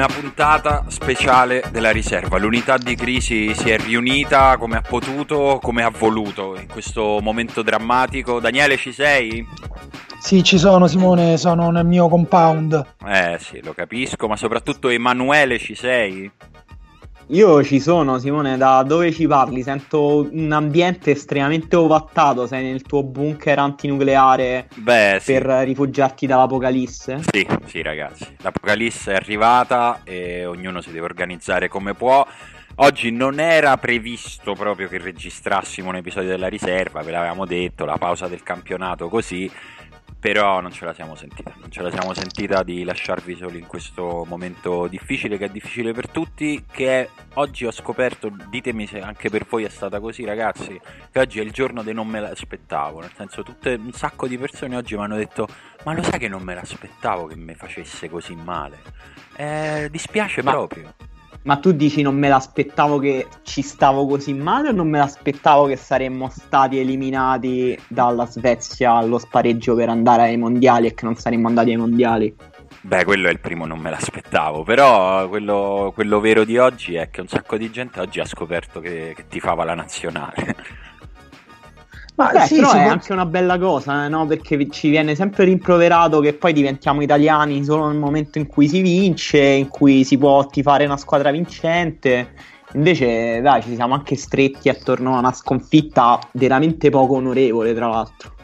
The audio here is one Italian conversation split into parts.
una puntata speciale della riserva. L'unità di crisi si è riunita come ha potuto, come ha voluto in questo momento drammatico. Daniele, ci sei? Sì, ci sono Simone, sono nel mio compound. Eh sì, lo capisco, ma soprattutto Emanuele, ci sei? Io ci sono, Simone, da dove ci parli? Sento un ambiente estremamente ovattato. Sei nel tuo bunker antinucleare Beh, sì. per rifugiarti dall'apocalisse? Sì, sì, ragazzi. L'apocalisse è arrivata e ognuno si deve organizzare come può. Oggi non era previsto proprio che registrassimo un episodio della riserva, ve l'avevamo detto, la pausa del campionato così però non ce la siamo sentita, non ce la siamo sentita di lasciarvi soli in questo momento difficile che è difficile per tutti, che oggi ho scoperto, ditemi se anche per voi è stata così ragazzi, che oggi è il giorno dei non me l'aspettavo, nel senso tutte, un sacco di persone oggi mi hanno detto ma lo sai che non me l'aspettavo che mi facesse così male, eh, dispiace ma... proprio. Ma tu dici non me l'aspettavo che ci stavo così male o non me l'aspettavo che saremmo stati eliminati dalla Svezia allo spareggio per andare ai mondiali e che non saremmo andati ai mondiali? Beh, quello è il primo, non me l'aspettavo, però quello, quello vero di oggi è che un sacco di gente oggi ha scoperto che, che tifava la nazionale. Ma Beh, sì, però è può... anche una bella cosa, eh, no? Perché ci viene sempre rimproverato che poi diventiamo italiani solo nel momento in cui si vince, in cui si può tifare una squadra vincente. Invece, dai, ci siamo anche stretti attorno a una sconfitta veramente poco onorevole, tra l'altro.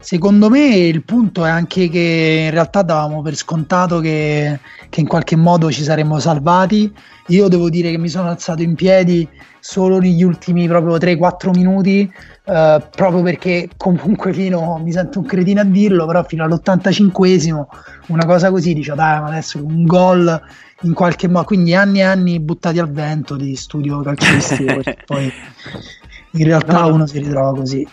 Secondo me il punto è anche che in realtà davamo per scontato che, che, in qualche modo ci saremmo salvati. Io devo dire che mi sono alzato in piedi solo negli ultimi proprio 3-4 minuti Uh, proprio perché comunque fino mi sento un cretino a dirlo, però fino all'85esimo una cosa così dice dai, ma adesso un gol in qualche modo, quindi anni e anni buttati al vento di studio calcistico, poi in realtà no. uno si ritrova così.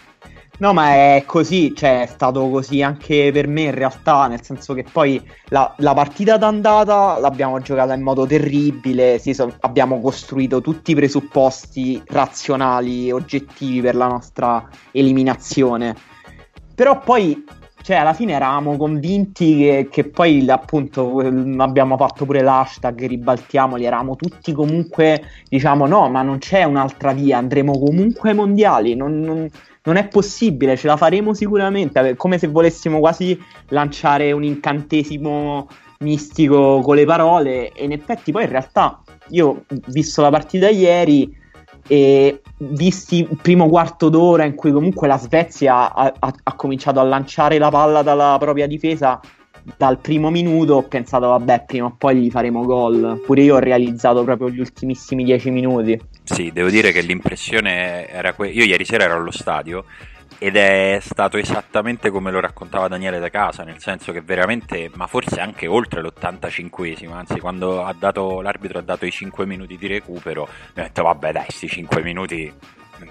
No, ma è così, cioè è stato così anche per me in realtà, nel senso che poi la, la partita d'andata l'abbiamo giocata in modo terribile, sì, so, abbiamo costruito tutti i presupposti razionali, oggettivi per la nostra eliminazione. Però poi, cioè alla fine eravamo convinti che, che poi appunto abbiamo fatto pure l'hashtag ribaltiamoli, eravamo tutti comunque, diciamo no, ma non c'è un'altra via, andremo comunque ai mondiali, non, non non è possibile, ce la faremo sicuramente, come se volessimo quasi lanciare un incantesimo mistico con le parole. E in effetti poi in realtà io ho visto la partita ieri e visti il primo quarto d'ora in cui comunque la Svezia ha, ha, ha cominciato a lanciare la palla dalla propria difesa dal primo minuto ho pensato vabbè prima o poi gli faremo gol. Pure io ho realizzato proprio gli ultimissimi dieci minuti sì devo dire che l'impressione era quella io ieri sera ero allo stadio ed è stato esattamente come lo raccontava Daniele da casa, nel senso che veramente, ma forse anche oltre l'85esimo, anzi quando ha dato, l'arbitro ha dato i 5 minuti di recupero, mi ha detto vabbè dai, questi 5 minuti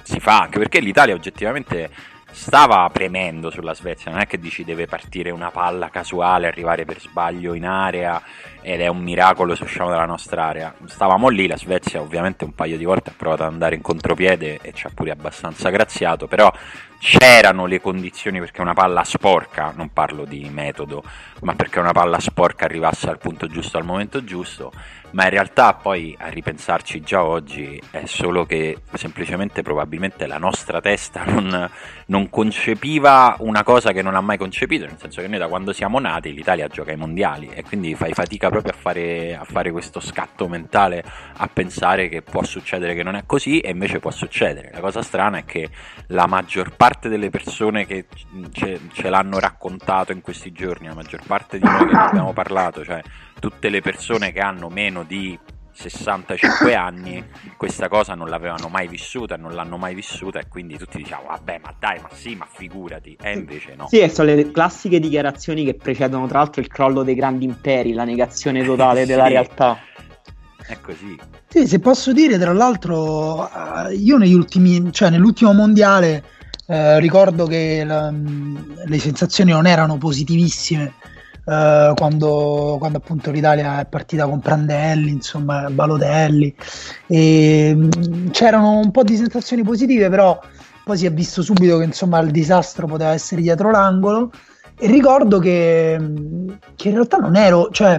si fa, anche perché l'Italia oggettivamente stava premendo sulla Svezia, non è che dici deve partire una palla casuale, arrivare per sbaglio in area ed è un miracolo se usciamo dalla nostra area. Stavamo lì, la Svezia ovviamente un paio di volte ha provato ad andare in contropiede e ci ha pure abbastanza graziato, però c'erano le condizioni perché una palla sporca, non parlo di metodo, ma perché una palla sporca arrivasse al punto giusto al momento giusto ma in realtà poi a ripensarci già oggi è solo che semplicemente probabilmente la nostra testa non, non, concepiva una cosa che non ha mai concepito, nel senso che noi da quando siamo nati l'Italia gioca ai mondiali e quindi fai fatica proprio a fare, a fare questo scatto mentale a pensare che può succedere che non è così e invece può succedere. La cosa strana è che la maggior parte delle persone che ce, ce l'hanno raccontato in questi giorni, la maggior parte di noi che ne abbiamo parlato, cioè tutte le persone che hanno meno di 65 anni questa cosa non l'avevano mai vissuta, non l'hanno mai vissuta e quindi tutti diciamo vabbè ma dai ma sì ma figurati e invece no. Sì, sono le classiche dichiarazioni che precedono tra l'altro il crollo dei grandi imperi, la negazione totale della sì. realtà. È così. Sì, se posso dire tra l'altro eh, io negli ultimi, cioè nell'ultimo mondiale eh, ricordo che la, le sensazioni non erano positivissime Uh, quando, quando, appunto l'Italia è partita con Prandelli, insomma, Balotelli, e, mm, c'erano un po' di sensazioni positive, però poi si è visto subito che insomma il disastro poteva essere dietro l'angolo. E ricordo che, mm, che in realtà non ero, cioè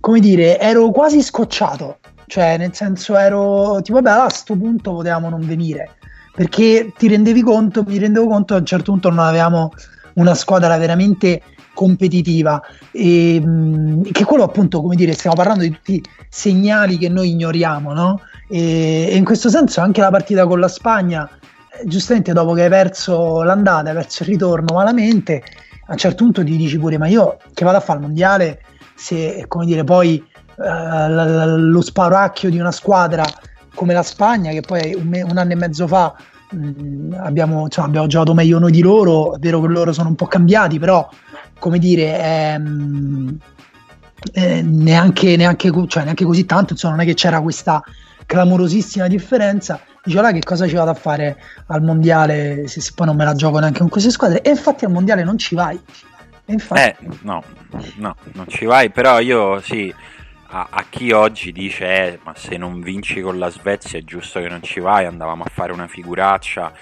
come dire, ero quasi scocciato, cioè nel senso ero tipo, vabbè, a questo punto potevamo non venire, perché ti rendevi conto, mi rendevo conto a un certo punto non avevamo una squadra veramente competitiva e mh, che quello appunto come dire stiamo parlando di tutti i segnali che noi ignoriamo no? e, e in questo senso anche la partita con la Spagna eh, giustamente dopo che hai perso l'andata hai perso il ritorno malamente a un certo punto ti dici pure ma io che vado a fare il mondiale se come dire poi uh, lo sparacchio di una squadra come la Spagna che poi un, me- un anno e mezzo fa mh, abbiamo, cioè, abbiamo, giocato meglio noi di loro è vero che loro sono un po' cambiati però come dire ehm, eh, neanche, neanche, cioè, neanche così tanto insomma non è che c'era questa clamorosissima differenza. Dice là che cosa ci vado a fare al mondiale se, se, poi non me la gioco neanche con queste squadre. E infatti al mondiale non ci vai. Infatti... eh no no non ci vai però io sì a, a chi oggi dice eh, ma se non vinci con la Svezia è giusto che non ci vai andavamo a fare una figuraccia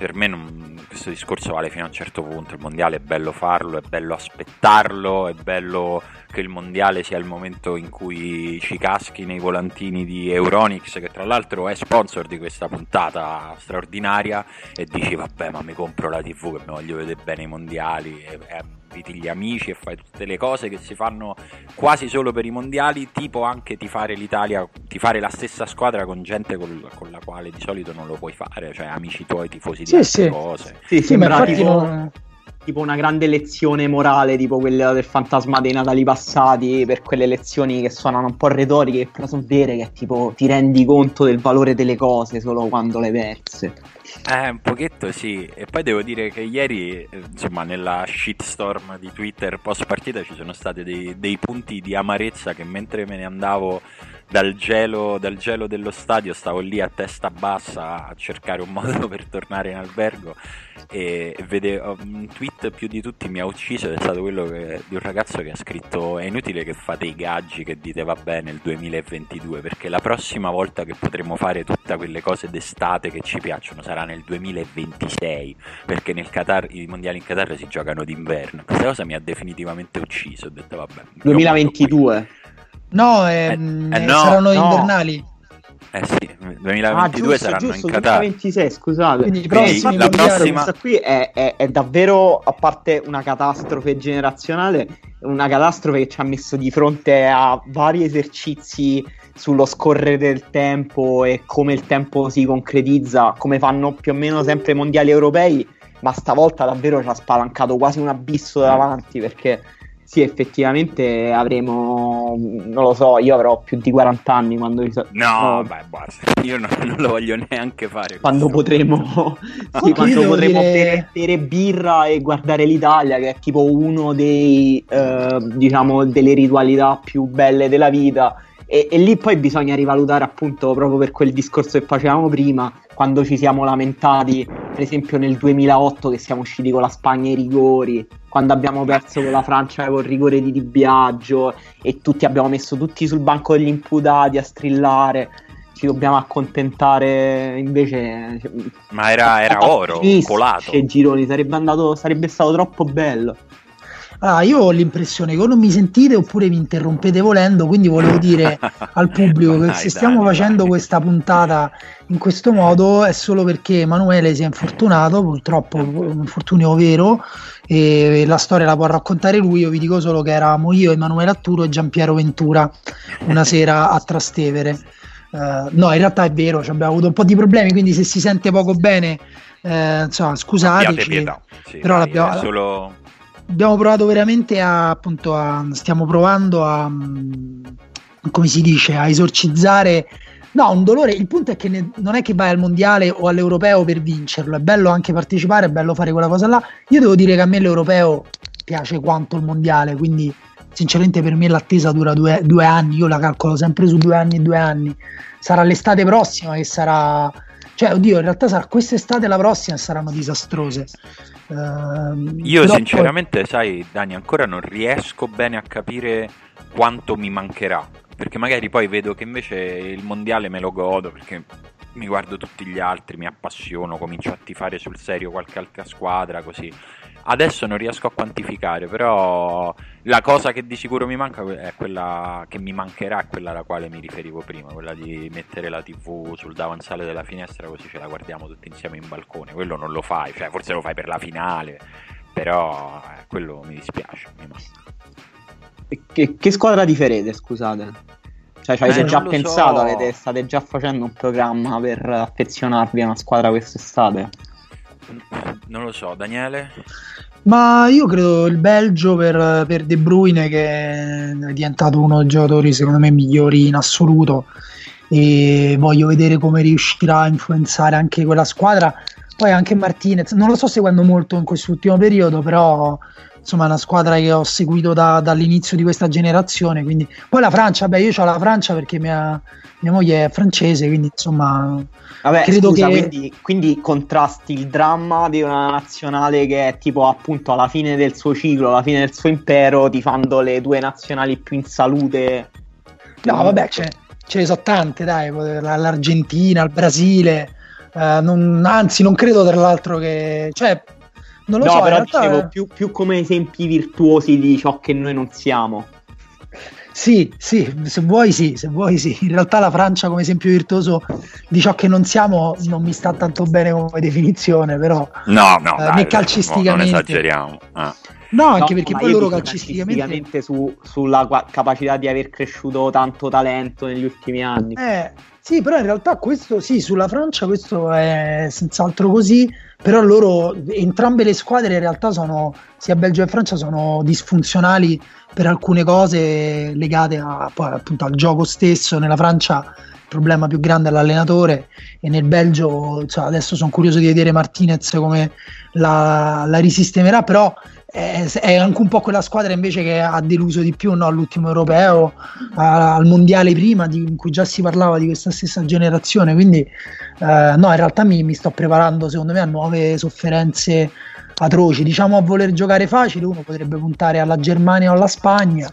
per me non, questo discorso vale fino a un certo punto, il mondiale è bello farlo, è bello aspettarlo, è bello che il mondiale sia il momento in cui ci caschi nei volantini di Euronix, che tra l'altro è sponsor di questa puntata straordinaria, e dici vabbè ma mi compro la tv che mi voglio vedere bene i mondiali, e, e inviti gli amici e fai tutte le cose che si fanno quasi solo per i mondiali, tipo anche tifare l'Italia, tifare la stessa squadra con gente con, con la quale di solito non lo puoi fare, cioè amici tuoi, tifosi di sì, altre sì. cose. Sì, sì, ma tipo... Non tipo una grande lezione morale, tipo quella del fantasma dei Natali passati, per quelle lezioni che suonano un po' retoriche, però sono vere che tipo ti rendi conto del valore delle cose solo quando le perse. Eh, un pochetto sì, e poi devo dire che ieri, insomma, nella shitstorm di Twitter post partita ci sono stati dei, dei punti di amarezza che mentre me ne andavo dal gelo, dal gelo, dello stadio stavo lì a testa bassa a cercare un modo per tornare in albergo e, e vede, un tweet più di tutti mi ha ucciso ed è stato quello che, di un ragazzo che ha scritto è inutile che fate i gaggi che dite va bene nel 2022 perché la prossima volta che potremo fare tutte quelle cose d'estate che ci piacciono sarà nel 2026 perché nel Qatar, i mondiali in Qatar si giocano d'inverno questa cosa mi ha definitivamente ucciso ho detto vabbè 2022 No, ehm, eh, eh, no, saranno no. invernali. Eh sì, 2022 ah, giusto, saranno giusto, in Qatar. 2026, scusate. Quindi, Quindi la prossima questa qui è, è, è, davvero, a parte una catastrofe generazionale, una catastrofe che ci ha messo di fronte a vari esercizi sullo scorrere del tempo e come il tempo si concretizza, come fanno più o meno sempre i mondiali europei, ma stavolta davvero ci ha spalancato quasi un abisso davanti perché sì, effettivamente avremo, non lo so, io avrò più di 40 anni quando... No, no. beh, basta, io non, non, lo voglio neanche fare. Quando potremo, sì, quando potremo dire... bere, birra e guardare l'Italia, che è tipo uno dei, eh, diciamo, delle ritualità più belle della vita. E, e, lì poi bisogna rivalutare appunto proprio per quel discorso che facevamo prima, quando ci siamo lamentati, per esempio nel 2008 che siamo usciti con la Spagna ai rigori, quando abbiamo perso con la Francia con il rigore di Di Biagio e tutti abbiamo messo tutti sul banco degli imputati a strillare ci dobbiamo accontentare invece ma era, era oro colato. E gironi sarebbe andato sarebbe stato troppo bello Ah, io ho l'impressione che o non mi sentite oppure mi interrompete volendo, quindi volevo dire al pubblico che se stiamo facendo questa puntata in questo modo è solo perché Emanuele si è infortunato, purtroppo un infortunio vero, e la storia la può raccontare lui, io vi dico solo che eravamo io, Emanuele Atturo e Giampiero Ventura una sera a Trastevere. Uh, no, in realtà è vero, abbiamo avuto un po' di problemi, quindi se si sente poco bene, eh, insomma, scusateci. Sì, però dai, l'abbiamo, solo abbiamo provato veramente a, appunto, a, stiamo provando a, mm, come si dice, a esorcizzare No, un dolore. Il punto è che ne, non è che vai al mondiale o all'europeo per vincerlo. È bello anche partecipare, è bello fare quella cosa là. Io devo dire che a me l'europeo piace quanto il mondiale, quindi sinceramente per me l'attesa dura due, due anni. Io la calcolo sempre su due anni e due anni. Sarà l'estate prossima che sarà. Cioè, oddio, in realtà sarà quest'estate e la prossima saranno disastrose. Uh, Io sinceramente, poi... sai, Dani, ancora non riesco bene a capire quanto mi mancherà, perché magari poi vedo che invece il mondiale me lo godo, perché mi guardo tutti gli altri, mi appassiono, comincio a tifare sul serio qualche altra squadra, così. Adesso non riesco a quantificare, però la cosa che di sicuro mi manca è quella che mi mancherà, è quella alla quale mi riferivo prima, quella di mettere la TV sul davanzale della finestra così ce la guardiamo tutti insieme in balcone. Quello non lo fai, cioè forse lo fai per la finale, però eh, quello mi dispiace. Mi che, che, squadra ti farete, scusate? Cioè, ci avete eh, già pensato, so. avete, state già facendo un programma per affezionarvi a una squadra quest'estate? Non lo so, Daniele? Ma io credo il Belgio per, per De Bruyne che è diventato uno dei giocatori secondo me migliori in assoluto e voglio vedere come riuscirà a influenzare anche quella squadra. Poi anche Martinez, non lo sto seguendo molto in quest'ultimo periodo, però insomma è una squadra che ho seguito da, dall'inizio di questa generazione. Quindi... Poi la Francia, beh, io ho la Francia perché mia, mia moglie è francese, quindi insomma Vabbè, credo scusa, che... Quindi, quindi, contrasti il dramma di una nazionale che è tipo appunto alla fine del suo ciclo, alla fine del suo impero, tifando le due nazionali più in salute. No, vabbè, ce, ce ne sono tante, dai, l'Argentina, il Brasile. Uh, non, anzi, non credo tra l'altro che... Cioè, non lo no, so, però dicevo più, più come esempi virtuosi di ciò che noi non siamo. Sì, sì, se vuoi sì, se vuoi sì. In realtà la Francia come esempio virtuoso di ciò che non siamo non mi sta tanto bene come definizione, però no, no, eh, dai, calcisticamente non esageriamo. Ah. No, anche no, perché poi loro calcisticamente, calcisticamente su, sulla capacità di aver cresciuto tanto talento negli ultimi anni. Eh, sì, però in realtà questo sì, sulla Francia questo è senz'altro così, però loro entrambe le squadre in realtà sono sia Belgio che Francia sono disfunzionali per alcune cose legate a, poi, appunto al gioco stesso. Nella Francia il problema più grande è l'allenatore e nel Belgio cioè, adesso sono curioso di vedere Martinez come la, la risistemerà, però è, è, anche un po' quella squadra invece che ha deluso di più no? all'ultimo europeo, al mondiale prima di, in cui già si parlava di questa stessa generazione. Quindi, eh, no, in realtà mi, mi sto preparando secondo me a nuove sofferenze atroci. Diciamo a voler giocare facile, uno potrebbe puntare alla Germania o alla Spagna.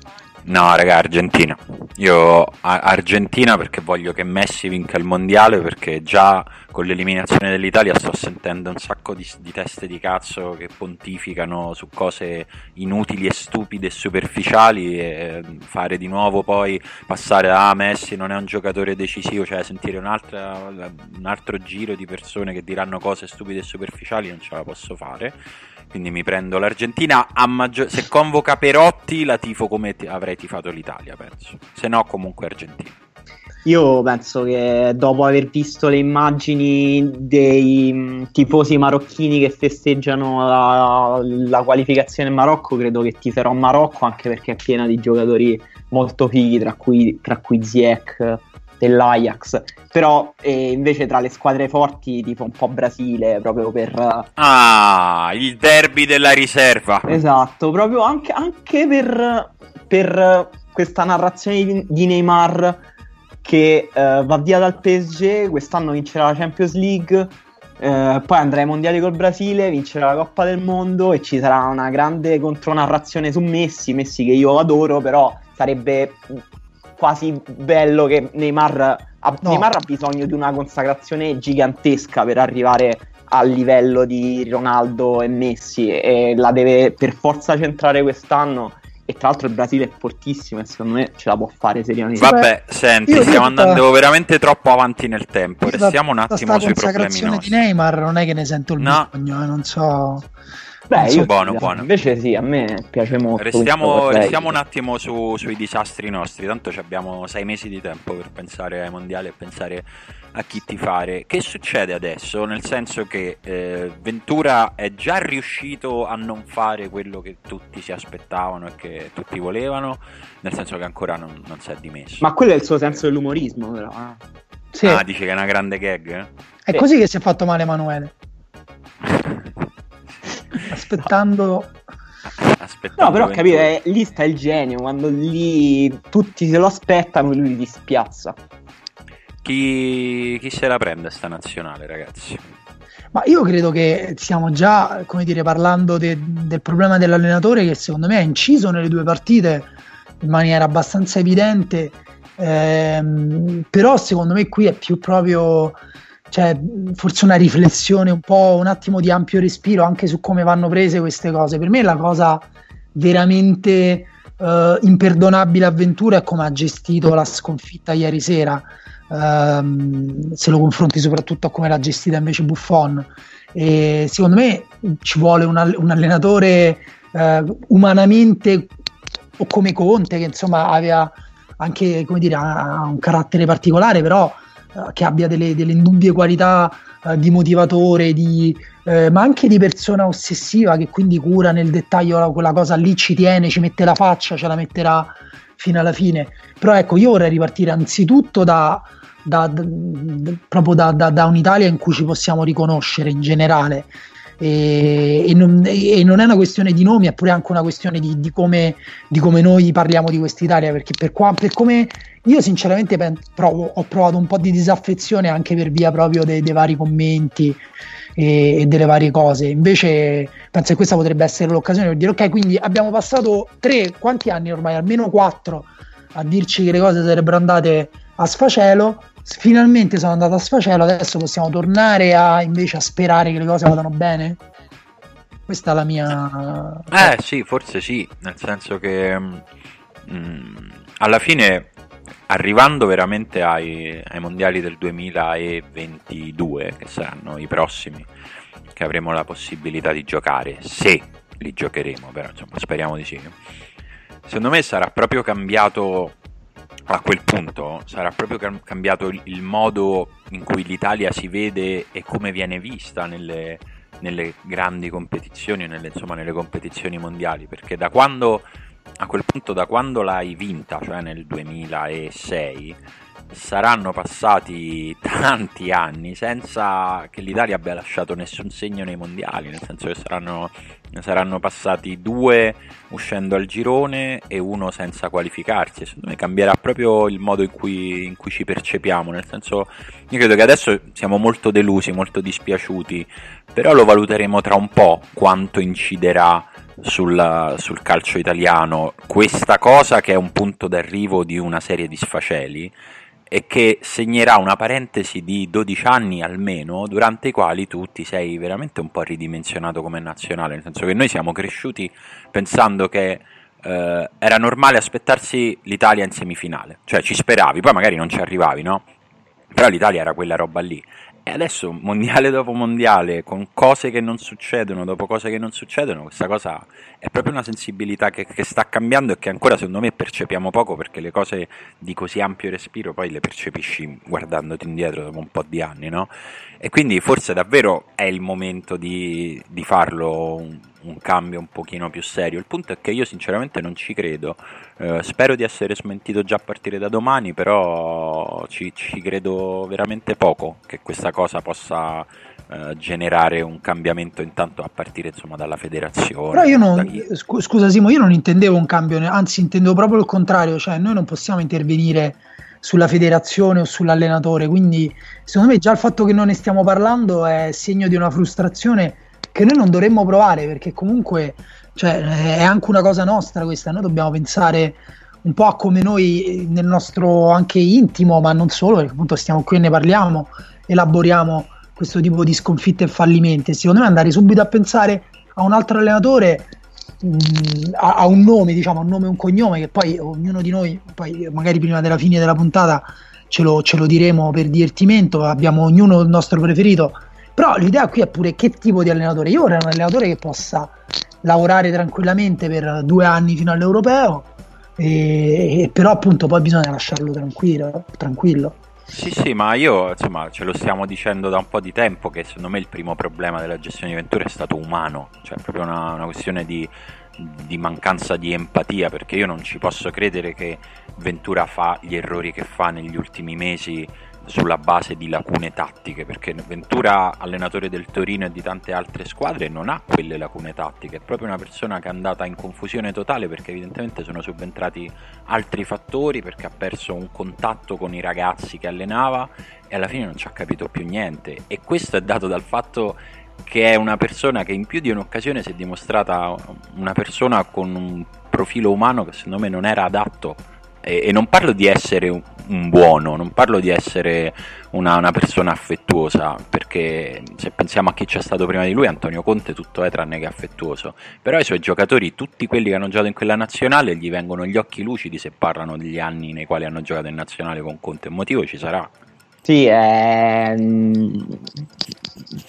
No, raga, Argentina. Io Argentina perché voglio che Messi vinca il mondiale perché già con l'eliminazione dell'Italia sto sentendo un sacco di, di, teste di cazzo che pontificano su cose inutili e stupide e superficiali e fare di nuovo poi passare a ah, Messi non è un giocatore decisivo, cioè sentire un altro giro di persone che diranno cose stupide e superficiali non ce la posso fare quindi mi prendo l'Argentina. Maggior... Se convoca Perotti, la tifo come t- avrei tifato l'Italia, penso. Se no, comunque Argentina. Io penso che dopo aver visto le immagini dei mm, tifosi marocchini che festeggiano la, la qualificazione in Marocco, credo che tiferò Marocco anche perché è piena di giocatori molto fighi, tra cui, tra cui Ziek, dell'Ajax, però eh, invece tra le squadre forti tipo un po' Brasile proprio per... Ah, il derby della riserva. Esatto, proprio anche, anche per, per, questa narrazione di, Neymar che eh, va via dal PSG, quest'anno vincerà la Champions League, eh, poi andrà ai mondiali col Brasile, vincerà la Coppa del Mondo e ci sarà una grande contronarrazione su Messi, Messi che io adoro, però sarebbe quasi bello che Neymar ha, no. Neymar ha bisogno di una consacrazione gigantesca per arrivare al livello di Ronaldo e Messi e la deve per forza centrare quest'anno e tra l'altro il Brasile è fortissimo e secondo me ce la può fare seriamente. Vabbè, senti, Io stiamo andando veramente troppo avanti nel tempo. Restiamo un attimo sui problemi nostri. di Neymar non è che ne sento il no. bisogno, eh, non so. Beh, io buono, buono. Invece sì, a me piace molto. Restiamo, restiamo un attimo su, sui disastri nostri, tanto abbiamo sei mesi di tempo per pensare ai mondiali e pensare a chi ti fare. Che succede adesso? Nel senso che eh, Ventura è già riuscito a non fare quello che tutti si aspettavano e che tutti volevano, nel senso che ancora non, non si è dimesso. Ma quello è il suo senso dell'umorismo, però. Ah, sì. ah dice che è una grande gag? È sì. così che si è fatto male Emanuele. aspettando Aspettando no, però capire, lì sta il genio, quando lì tutti se lo aspettano lui li dispiazza. Chi, chi se la prende sta nazionale, ragazzi? Ma io credo che stiamo già, come dire, parlando de, del problema dell'allenatore che secondo me ha inciso nelle due partite in maniera abbastanza evidente, ehm, però secondo me qui è più proprio cioè, forse una riflessione, un po' un attimo di ampio respiro anche su come vanno prese queste cose. Per me la cosa veramente uh, imperdonabile avventura è come ha gestito la sconfitta ieri sera. Um, se lo confronti soprattutto a come l'ha gestita invece Buffon. E secondo me ci vuole un, un allenatore uh, umanamente o come Conte, che insomma aveva anche come dire, ha un carattere particolare, però uh, che abbia delle, delle indubbie qualità di motivatore, di, eh, ma anche di persona ossessiva che quindi cura nel dettaglio quella cosa lì, ci tiene, ci mette la faccia, ce la metterà fino alla fine. Però ecco, io vorrei ripartire anzitutto da, da, da, proprio da, da, un'Italia in cui ci possiamo riconoscere in generale. E, e, non, e, non, è una questione di nomi, è pure anche una questione di, di, come, di come, noi parliamo di quest'Italia. Perché per, qua, per come io, sinceramente, provo, ho provato un po' di disaffezione anche per via proprio dei, dei vari commenti e, e, delle varie cose. Invece, penso che questa potrebbe essere l'occasione per dire: Ok, quindi abbiamo passato tre, quanti anni ormai? Almeno quattro a dirci che le cose sarebbero andate a sfacelo finalmente sono andato a sfacelo, adesso possiamo tornare a invece a sperare che le cose vadano bene? Questa è la mia... Eh sì, forse sì, nel senso che mh, mm, alla fine arrivando veramente ai, ai, mondiali del 2022, che saranno i prossimi, che avremo la possibilità di giocare, se li giocheremo, però insomma speriamo di sì. Secondo me sarà proprio cambiato a quel punto sarà proprio cambiato il modo in cui l'Italia si vede e come viene vista nelle, nelle grandi competizioni, nelle, insomma nelle competizioni mondiali, perché da quando, a quel punto da quando l'hai vinta, cioè nel 2006, saranno passati tanti anni senza che l'Italia abbia lasciato nessun segno nei mondiali, nel senso che saranno, saranno passati due uscendo al girone e uno senza qualificarsi. Secondo me cambierà proprio il modo in cui, in cui ci percepiamo, nel senso io credo che adesso siamo molto delusi, molto dispiaciuti, però lo valuteremo tra un po' quanto inciderà sul, sul, calcio italiano questa cosa che è un punto d'arrivo di una serie di sfaceli e che segnerà una parentesi di 12 anni almeno, durante i quali tu ti sei veramente un po' ridimensionato come nazionale, nel senso che noi siamo cresciuti pensando che eh, era normale aspettarsi l'Italia in semifinale, cioè ci speravi, poi magari non ci arrivavi, no? Però l'Italia era quella roba lì e adesso, mondiale dopo mondiale, con cose che non succedono, dopo cose che non succedono, questa cosa è proprio una sensibilità che, che, sta cambiando e che ancora secondo me percepiamo poco perché le cose di così ampio respiro poi le percepisci guardandoti indietro dopo un po' di anni, no? E quindi forse davvero è il momento di, di farlo un, cambio un pochino più serio. Il punto è che io sinceramente non ci credo, eh, spero di essere smentito già a partire da domani, però ci, ci credo veramente poco che questa cosa possa eh, generare un cambiamento intanto a partire insomma dalla federazione. Però io non, scusa Simo, io non intendevo un cambio, anzi intendevo proprio il contrario, cioè noi non possiamo intervenire sulla federazione o sull'allenatore, quindi secondo me già il fatto che noi ne stiamo parlando è segno di una frustrazione che noi non dovremmo provare perché comunque cioè, è anche una cosa nostra questa, noi dobbiamo pensare un po' a come noi nel nostro anche intimo, ma non solo, perché appunto stiamo qui e ne parliamo, elaboriamo questo tipo di sconfitte e fallimenti. Secondo me andare subito a pensare a un altro allenatore mh, mm, a, a, un nome, diciamo, un nome e un cognome, che poi ognuno di noi, poi magari prima della fine della puntata ce lo, ce lo diremo per divertimento, abbiamo ognuno il nostro preferito però l'idea qui è pure che tipo di allenatore. Io vorrei un allenatore che possa lavorare tranquillamente per due anni fino all'europeo, e, e però appunto poi bisogna lasciarlo tranquillo. tranquillo. Sì, sì, ma io insomma ce lo stiamo dicendo da un po' di tempo che secondo me il primo problema della gestione di Ventura è stato umano, cioè proprio una, una questione di, di, mancanza di empatia, perché io non ci posso credere che Ventura fa gli errori che fa negli ultimi mesi sulla base di lacune tattiche, perché Ventura, allenatore del Torino e di tante altre squadre, non ha quelle lacune tattiche, è proprio una persona che è andata in confusione totale perché evidentemente sono subentrati altri fattori, perché ha perso un contatto con i ragazzi che allenava e alla fine non ci ha capito più niente. E questo è dato dal fatto che è una persona che in più di un'occasione si è dimostrata una persona con un profilo umano che secondo me non era adatto e, e non parlo di essere un, un, buono, non parlo di essere una, una, persona affettuosa, perché se pensiamo a chi c'è stato prima di lui, Antonio Conte tutto è tranne che affettuoso, però i suoi giocatori, tutti quelli che hanno giocato in quella nazionale, gli vengono gli occhi lucidi se parlano degli anni nei quali hanno giocato in nazionale con Conte, un motivo ci sarà. Sì, ehm...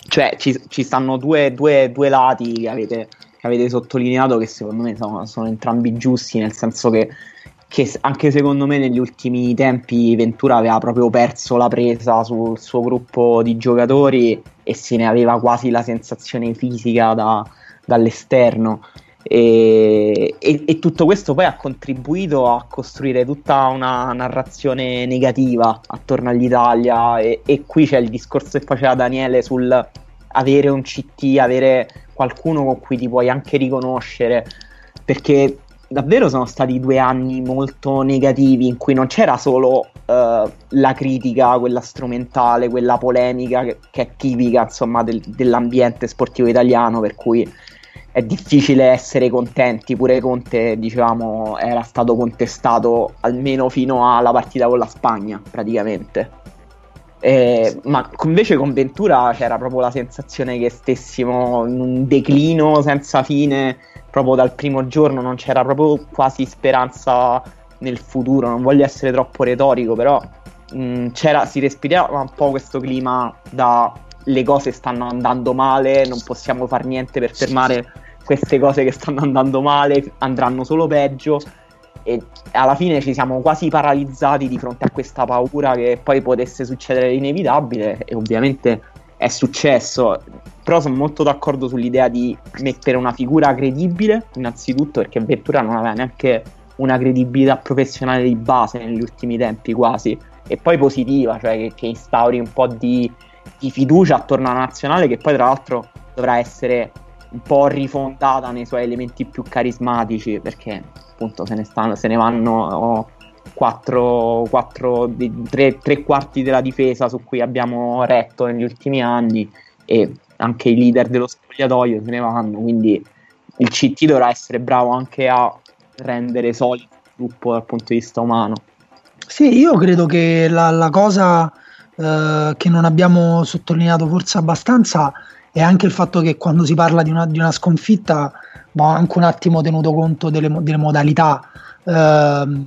cioè ci, ci stanno due, due, due lati che avete, che avete, sottolineato che secondo me sono, sono entrambi giusti, nel senso che che anche secondo me negli ultimi tempi Ventura aveva proprio perso la presa sul suo gruppo di giocatori e se ne aveva quasi la sensazione fisica da, dall'esterno. E, e, e, tutto questo poi ha contribuito a costruire tutta una narrazione negativa attorno all'Italia e, e qui c'è il discorso che faceva Daniele sul avere un CT, avere qualcuno con cui ti puoi anche riconoscere perché davvero sono stati due anni molto negativi in cui non c'era solo uh, la critica, quella strumentale, quella polemica che, che è tipica insomma del, dell'ambiente sportivo italiano per cui è difficile essere contenti, pure Conte diciamo era stato contestato almeno fino alla partita con la Spagna praticamente. Eh, ma invece con Ventura c'era proprio la sensazione che stessimo in un declino senza fine proprio dal primo giorno non c'era proprio quasi speranza nel futuro. Non voglio essere troppo retorico, però mh, mm, si respirava un po' questo clima da le cose stanno andando male, non possiamo fare niente per fermare queste cose che stanno andando male, andranno solo peggio. E alla fine ci siamo quasi paralizzati di fronte a questa paura che poi potesse succedere l'inevitabile e ovviamente è successo. Però sono molto d'accordo sull'idea di mettere una figura credibile, innanzitutto perché Ventura non aveva neanche una credibilità professionale di base negli ultimi tempi quasi, e poi positiva, cioè che, che instauri un po' di, di, fiducia attorno alla nazionale che poi tra l'altro dovrà essere un po' rifondata nei suoi elementi più carismatici, perché appunto se ne, stanno, se ne vanno... Oh, 4, 4 3, 3 quarti della difesa su cui abbiamo retto negli ultimi anni e anche i leader dello spogliatoio se ne vanno, quindi il CT dovrà essere bravo anche a rendere solido il gruppo dal punto di vista umano. Sì, io credo che la, la cosa eh, che non abbiamo sottolineato forse abbastanza è anche il fatto che quando si parla di una, di una sconfitta va anche un attimo tenuto conto delle, delle modalità. Eh,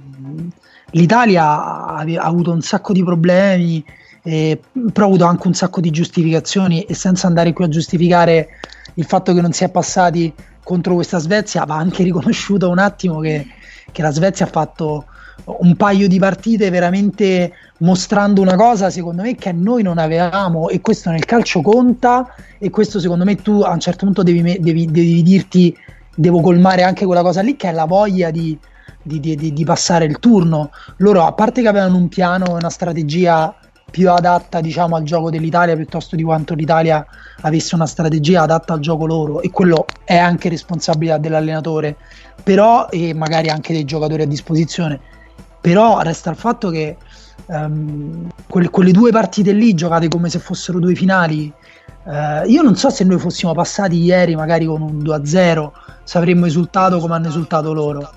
l'Italia ha, ha, avuto un sacco di problemi, eh, però ha avuto anche un sacco di giustificazioni e senza andare qui a giustificare il fatto che non si è passati contro questa Svezia, va anche riconosciuto un attimo che, che la Svezia ha fatto un paio di partite veramente mostrando una cosa secondo me che noi non avevamo e questo nel calcio conta e questo secondo me tu a un certo punto devi, devi, devi dirti devo colmare anche quella cosa lì che è la voglia di, di, di, di, passare il turno. Loro, a parte che avevano un piano, una strategia più adatta diciamo al gioco dell'Italia piuttosto di quanto l'Italia avesse una strategia adatta al gioco loro. E quello è anche responsabilità dell'allenatore. Però e magari anche dei giocatori a disposizione. Però resta il fatto che um, quelle, quelle, due partite lì giocate come se fossero due finali uh, io non so se noi fossimo passati ieri magari con un 2-0 se avremmo esultato come hanno esultato loro.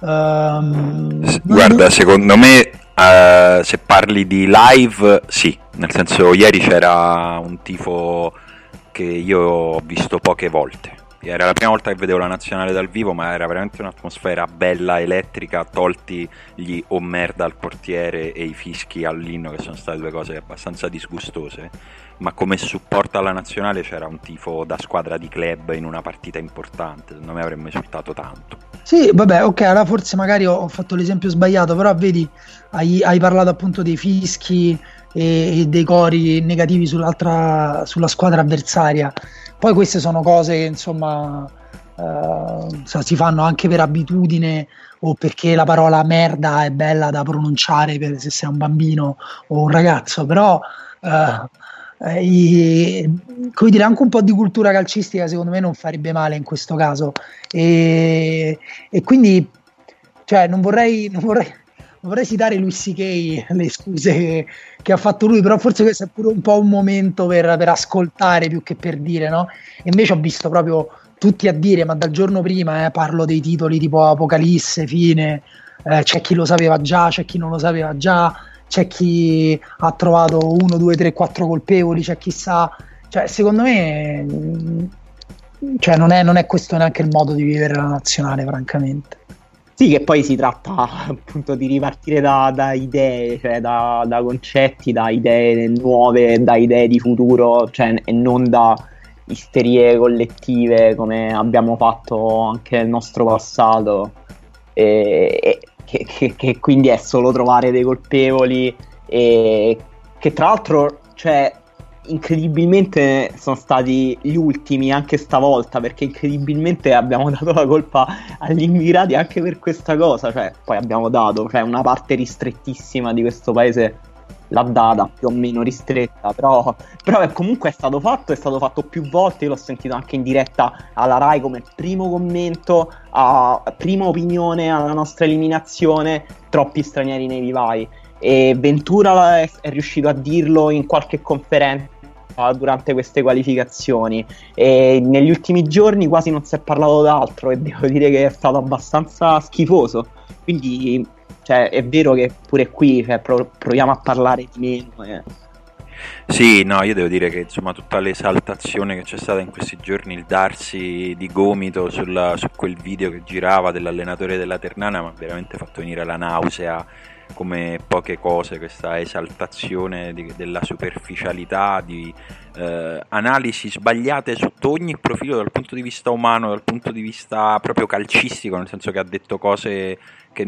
Um, Guarda, non... secondo me uh, se parli di live, sì, nel senso ieri c'era un tifo che io ho visto poche volte. Era la prima volta che vedevo la nazionale dal vivo, ma era veramente un'atmosfera bella, elettrica, tolti gli o merda al portiere e i fischi all'inno, che sono state due cose abbastanza disgustose ma come supporto alla nazionale c'era un tifo da squadra di club in una partita importante, secondo me avremmo esultato tanto. Sì, vabbè, ok, allora forse magari ho, ho fatto l'esempio sbagliato, però vedi, hai, hai parlato appunto dei fischi e, e dei cori negativi sulla squadra avversaria. Poi queste sono cose che insomma uh, si fanno anche per abitudine o perché la parola merda è bella da pronunciare se sei un bambino o un ragazzo, però... Uh, eh, come dire, anche un po' di cultura calcistica secondo me non farebbe male in questo caso e, e quindi cioè, non vorrei, non vorrei non vorrei citare Luis C.K. le scuse che, che, ha fatto lui, però forse questo è pure un po' un momento per, per ascoltare più che per dire, no? E invece ho visto proprio tutti a dire, ma dal giorno prima eh, parlo dei titoli tipo Apocalisse, fine, eh, c'è chi lo sapeva già, c'è chi non lo sapeva già, c'è chi ha trovato uno, due, tre, quattro colpevoli, c'è chi sa, cioè secondo me cioè, non, è, non è questo neanche il modo di vivere la nazionale, francamente. Sì, che poi si tratta appunto di ripartire da, da idee, cioè da, da, concetti, da idee nuove, da idee di futuro, cioè, e non da isterie collettive come abbiamo fatto anche nel nostro passato, e che, che, che, quindi è solo trovare dei colpevoli e che tra l'altro, cioè, incredibilmente sono stati gli ultimi anche stavolta perché incredibilmente abbiamo dato la colpa agli immigrati anche per questa cosa cioè poi abbiamo dato cioè una parte ristrettissima di questo paese l'ha data più o meno ristretta però, però è comunque è stato fatto è stato fatto più volte io l'ho sentito anche in diretta alla Rai come primo commento a prima opinione alla nostra eliminazione troppi stranieri nei vivai. E Ventura è, è riuscito a dirlo in qualche conferenza durante queste qualificazioni. E negli ultimi giorni quasi non si è parlato d'altro e devo dire che è stato abbastanza schifoso. Quindi cioè, è vero che pure qui cioè, prov- proviamo a parlare di meno eh. Sì, no, io devo dire che insomma tutta l'esaltazione che c'è stata in questi giorni, il darsi di gomito sulla, su quel video che girava dell'allenatore della Ternana mi ha veramente fatto venire la nausea come poche cose, questa esaltazione di, della superficialità, di eh, analisi sbagliate sotto ogni profilo dal punto di vista umano, dal punto di vista proprio calcistico, nel senso che ha detto cose che,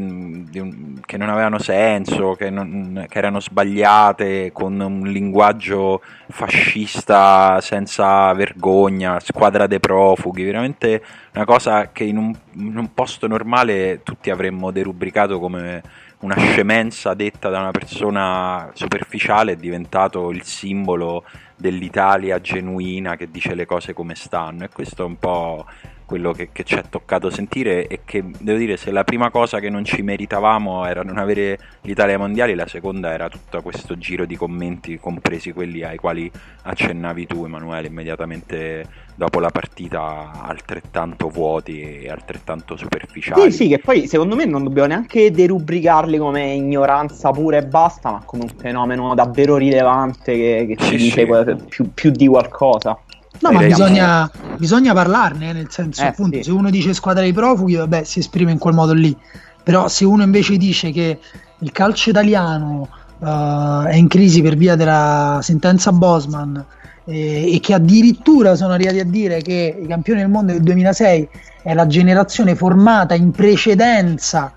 che non avevano senso, che, non, che, erano sbagliate, con un linguaggio fascista senza vergogna, squadra dei profughi, veramente una cosa che in un, in un posto normale tutti avremmo derubricato come una scemenza detta da una persona superficiale è diventato il simbolo dell'Italia genuina che dice le cose come stanno. E questo è un po' quello che, che, ci è toccato sentire e che devo dire se la prima cosa che non ci meritavamo era non avere l'Italia mondiale, la seconda era tutto questo giro di commenti, compresi quelli ai quali accennavi tu Emanuele immediatamente dopo la partita altrettanto vuoti e altrettanto superficiali. Sì, sì, che poi secondo me non dobbiamo neanche derubricarli come ignoranza pura e basta, ma come un fenomeno davvero rilevante che, che ci sì, dice sì. Più, più di qualcosa. No, ma bisogna, bisogna, parlarne, nel senso, eh, appunto, sì. se uno dice squadra dei profughi, vabbè, si esprime in quel modo lì. Però se uno invece dice che il calcio italiano uh, è in crisi per via della sentenza Bosman e, e, che addirittura sono arrivati a dire che i campioni del mondo del 2006 è la generazione formata in precedenza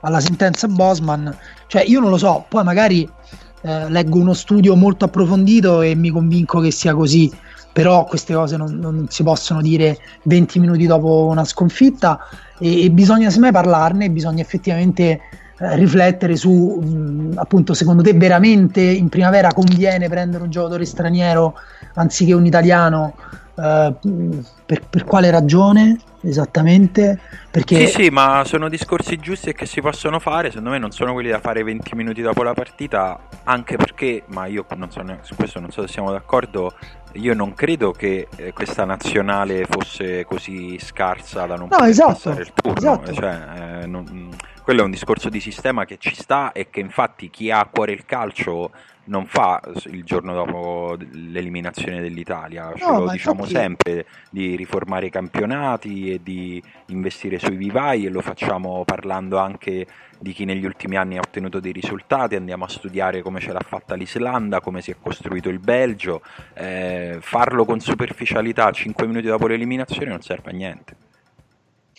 alla sentenza Bosman, cioè io non lo so, poi magari eh, leggo uno studio molto approfondito e mi convinco che sia così però queste cose non, non, si possono dire 20 minuti dopo una sconfitta e, e bisogna semmai parlarne, bisogna effettivamente eh, riflettere su mh, appunto secondo te veramente in primavera conviene prendere un giocatore straniero anziché un italiano eh, per, per quale ragione esattamente perché... Sì, sì, ma sono discorsi giusti e che si possono fare, secondo me non sono quelli da fare 20 minuti dopo la partita, anche perché, ma io non so, su questo non so se siamo d'accordo, io non credo che eh, questa nazionale fosse così scarsa da non no, esatto, passare il turno. Esatto. Cioè, eh, non, quello è un discorso di sistema che ci sta e che infatti chi ha a cuore il calcio non fa il giorno dopo l'eliminazione dell'Italia, ce no, lo diciamo infatti... sempre di riformare i campionati e di investire sui vivai e lo facciamo parlando anche di chi negli ultimi anni ha ottenuto dei risultati, andiamo a studiare come ce l'ha fatta l'Islanda, come si è costruito il Belgio, eh, farlo con superficialità 5 minuti dopo l'eliminazione non serve a niente.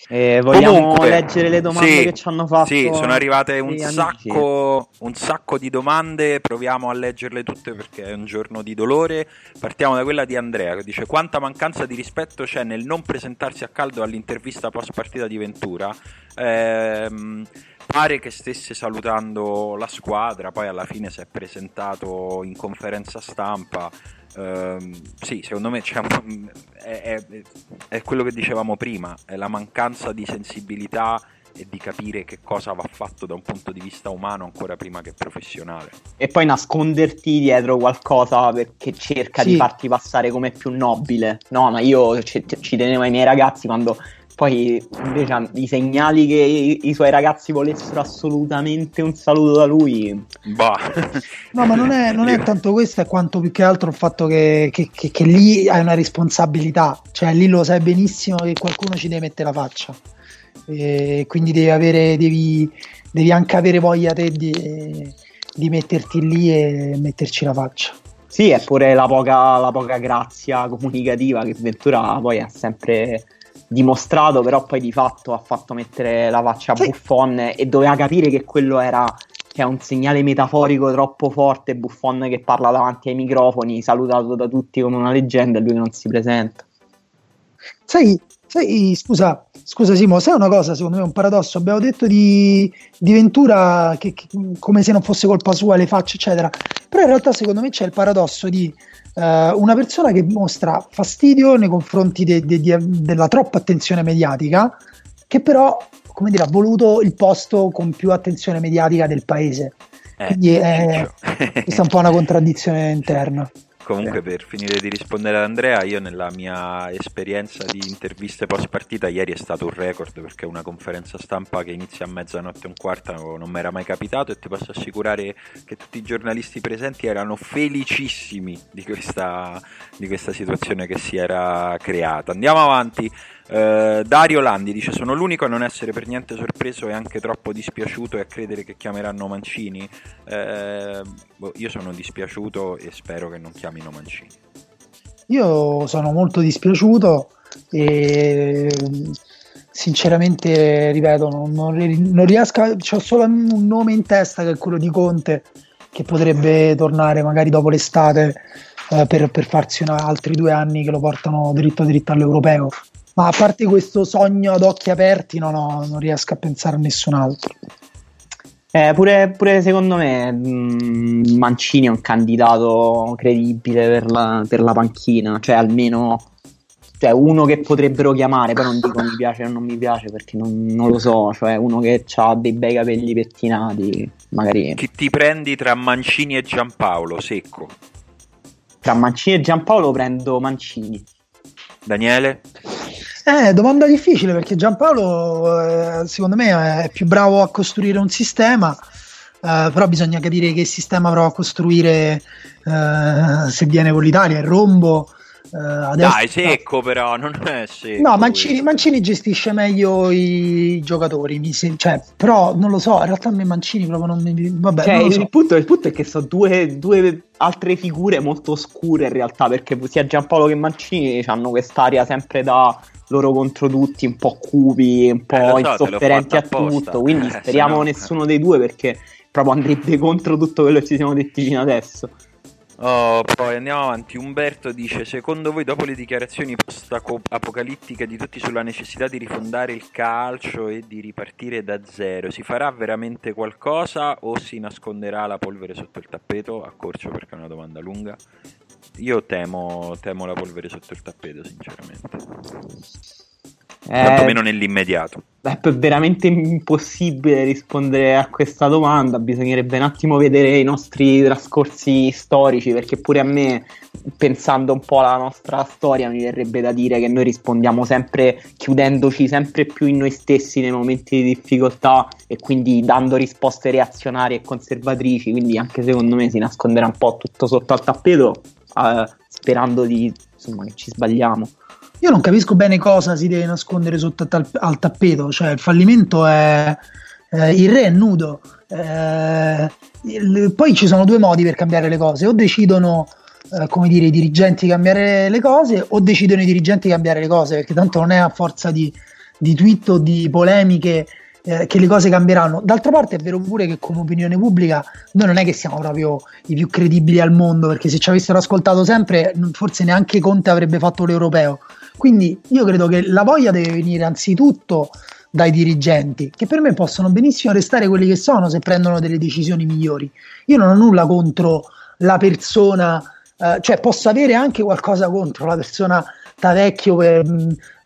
Eh, vogliamo Comunque, leggere le domande sì, che ci hanno fatto? Sì, sono arrivate un sacco, un sacco, di domande, proviamo a leggerle tutte perché è un giorno di dolore. Partiamo da quella di Andrea che dice quanta mancanza di rispetto c'è nel non presentarsi a caldo all'intervista post partita di Ventura. Ehm, pare che stesse salutando la squadra, poi alla fine si è presentato in conferenza stampa. Uh, sì, secondo me un, è, è, è, quello che dicevamo prima, è la mancanza di sensibilità e di capire che cosa va fatto da un punto di vista umano ancora prima che professionale. E poi nasconderti dietro qualcosa che cerca sì. di farti passare come più nobile. No, ma io ci, ci tenevo ai miei ragazzi quando poi invece i segnali che i, i, suoi ragazzi volessero assolutamente un saluto da lui. Bah. No, ma non è, non è tanto questo, è quanto più che altro il fatto che, che, che, che, lì hai una responsabilità, cioè lì lo sai benissimo che qualcuno ci deve mettere la faccia. E quindi devi, avere, devi, devi anche avere voglia te di, di metterti lì e metterci la faccia. Sì, è pure la poca, la poca grazia comunicativa che Ventura poi ha sempre dimostrato, però poi di fatto ha fatto mettere la faccia a sì. Buffon e doveva capire che quello era che è un segnale metaforico troppo forte. Buffon che parla davanti ai microfoni, salutato da tutti come una leggenda, e lui non si presenta. Sai, sai scusa, scusa Simo, sai una cosa, secondo me è un paradosso. Abbiamo detto di, di Ventura che, che, come se non fosse colpa sua, le facce, eccetera. Però in realtà, secondo me, c'è il paradosso di eh, una persona che mostra fastidio nei confronti de, de, de, della troppa attenzione mediatica, che però, come dire, ha voluto il posto con più attenzione mediatica del paese. Eh, Quindi è, questa è un po' una contraddizione interna. Comunque, per finire di rispondere ad Andrea, io nella mia esperienza di interviste post partita, ieri è stato un record perché una conferenza stampa che inizia a mezzanotte e un quarto non mi era mai capitato e ti posso assicurare che tutti i giornalisti presenti erano felicissimi di questa, di questa situazione che si era creata. Andiamo avanti. Uh, Dario Landi dice: Sono l'unico a non essere per niente sorpreso e anche troppo dispiaciuto e a credere che chiameranno Mancini. Uh, boh, io sono dispiaciuto e spero che non chiamino Mancini. Io sono molto dispiaciuto e sinceramente, ripeto, non, non, non riesco. A, ho solo un nome in testa che è quello di Conte, che potrebbe tornare magari dopo l'estate uh, per, per farsi una, altri due anni che lo portano dritto dritto all'europeo ma a parte questo sogno ad occhi aperti no, no, non riesco a pensare a nessun altro. Eh, pure, pure, secondo me mh, mm, Mancini è un candidato credibile per la, per la panchina, cioè almeno cioè uno che potrebbero chiamare, però non dico mi piace o non mi piace perché non, non lo so, cioè uno che ha dei bei capelli pettinati, magari... Chi ti prendi tra Mancini e Giampaolo, secco? Tra Mancini e Giampaolo prendo Mancini. Daniele? Eh, domanda difficile perché Giampaolo eh, secondo me è più bravo a costruire un sistema, eh, però bisogna capire che sistema prova a costruire eh, se viene con l'Italia, il rombo. Uh, adesso, Dai, secco però, non è secco. No, Mancini, Mancini gestisce meglio i giocatori, sem- cioè, però non lo so, in realtà a me Mancini proprio non mi... Vabbè, cioè, non so. il, punto, il, punto, è che sono due, due, altre figure molto oscure in realtà, perché sia Giampaolo che Mancini hanno quest'aria sempre da loro contro tutti, un po' cupi, un po' eh, so, insofferenti a tutto. Quindi eh, speriamo no, nessuno dei due perché proprio andrebbe contro tutto quello che ci siamo detti fino adesso. Oh, poi andiamo avanti. Umberto dice: Secondo voi, dopo le dichiarazioni post-apocalittiche di tutti sulla necessità di rifondare il calcio e di ripartire da zero, si farà veramente qualcosa o si nasconderà la polvere sotto il tappeto? Accorcio perché è una domanda lunga. Io temo, temo la polvere sotto il tappeto, sinceramente. Eh, Quantomeno nell'immediato. È veramente impossibile rispondere a questa domanda. Bisognerebbe un attimo vedere i nostri trascorsi storici, perché pure a me, pensando un po' alla nostra storia, mi verrebbe da dire che noi rispondiamo sempre chiudendoci sempre più in noi stessi nei momenti di difficoltà e quindi dando risposte reazionarie e conservatrici. Quindi anche secondo me si nasconderà un po' tutto sotto al tappeto, eh, sperando di, insomma, che ci sbagliamo. Io non capisco bene cosa si deve nascondere sotto al, al tappeto, cioè il fallimento è eh, il re è nudo. Eh, il, poi ci sono due modi per cambiare le cose, o decidono eh, come dire i dirigenti di cambiare le cose o decidono i dirigenti di cambiare le cose, perché tanto non è a forza di, di tweet o di polemiche eh, che le cose cambieranno. D'altra parte è vero pure che come opinione pubblica noi non è che siamo proprio i più credibili al mondo, perché se ci avessero ascoltato sempre forse neanche Conte avrebbe fatto l'europeo. Quindi io credo che la voglia deve venire anzitutto dai dirigenti, che per me possono benissimo restare quelli che sono se prendono delle decisioni migliori. Io non ho nulla contro la persona, eh, cioè posso avere anche qualcosa contro la persona Tavecchio per,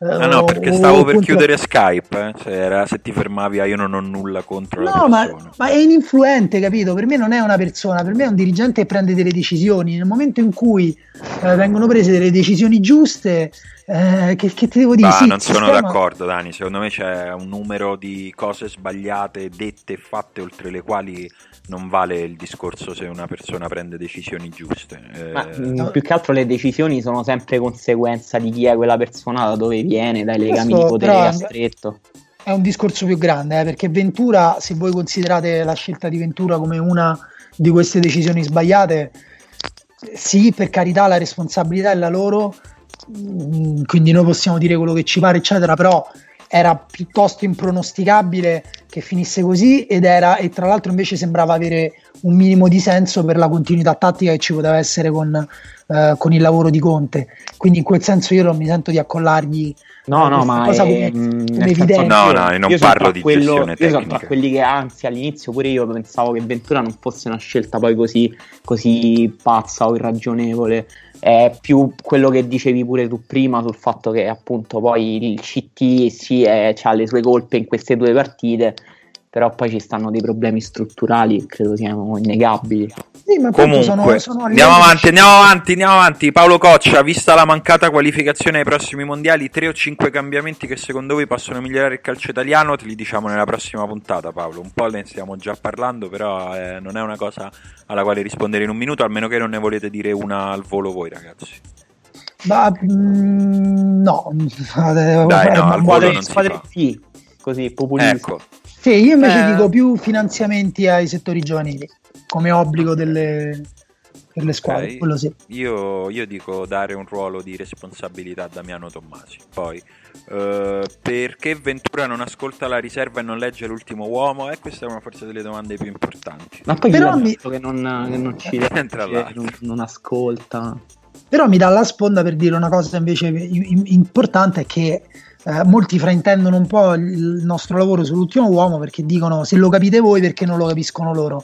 Ah no, perché stavo per chiudere Skype, eh? cioè, era, se ti fermavi ah, io non ho nulla contro no, ma, ma, è ininfluente, capito? Per me non è una persona, per me è un dirigente che prende delle decisioni. Nel momento in cui eh, vengono prese delle decisioni giuste, eh, che, che, ti devo dire? Ah, sì, non sono sistema... d'accordo, Dani. Secondo me c'è un numero di cose sbagliate, dette e fatte, oltre le quali non vale il discorso se una persona prende decisioni giuste. Eh... Ma, mh, più che altro le decisioni sono sempre conseguenza di chi è quella persona, da dove viene, dai legami Questo, di potere che ha stretto. È un discorso più grande, eh, perché Ventura, se voi considerate la scelta di Ventura come una di queste decisioni sbagliate, sì, per carità, la responsabilità è la loro, mm, quindi noi possiamo dire quello che ci pare, eccetera, però era piuttosto impronosticabile che finisse così ed era, e tra l'altro invece sembrava avere un minimo di senso per la continuità tattica che ci poteva essere con, eh, con il lavoro di Conte. Quindi in quel senso io non mi sento di accollargli No, no, ma cosa è, come, come evidente. No, no, non parlo di quello, gestione Io sono tra quelli che anzi all'inizio pure io pensavo che Ventura non fosse una scelta poi così, così pazza o irragionevole è più quello che dicevi pure tu prima sul fatto che appunto poi il CT sì, ha le sue colpe in queste due partite però poi ci stanno dei problemi strutturali credo siano innegabili sì, ma Comunque, sono, sono andiamo avanti, andiamo avanti, andiamo avanti. Paolo Coccia, vista la mancata qualificazione ai prossimi mondiali, tre o cinque cambiamenti che secondo voi possono migliorare il calcio italiano, te li diciamo nella prossima puntata, Paolo. Un po' ne stiamo già parlando, però eh, non è una cosa alla quale rispondere in un minuto, almeno che non ne volete dire una al volo voi, ragazzi. Ma mm, no, Dai, no, al volo non si fa. Sì, così populista. Ecco. Sì, io invece eh. dico più finanziamenti ai settori giovanili come obbligo delle, per le squadre. Okay. Sì. Io, io, dico dare un ruolo di responsabilità a Damiano Tommasi. Poi, uh, perché Ventura non ascolta la riserva e non legge l'ultimo uomo? Eh, questa è una forse delle domande più importanti. Ma poi però mi... che non, che non ci legge, non, non ascolta. Però mi dà la sponda per dire una cosa invece importante: è che eh, molti fraintendono un po' il nostro lavoro sull'ultimo uomo perché dicono se lo capite voi perché non lo capiscono loro.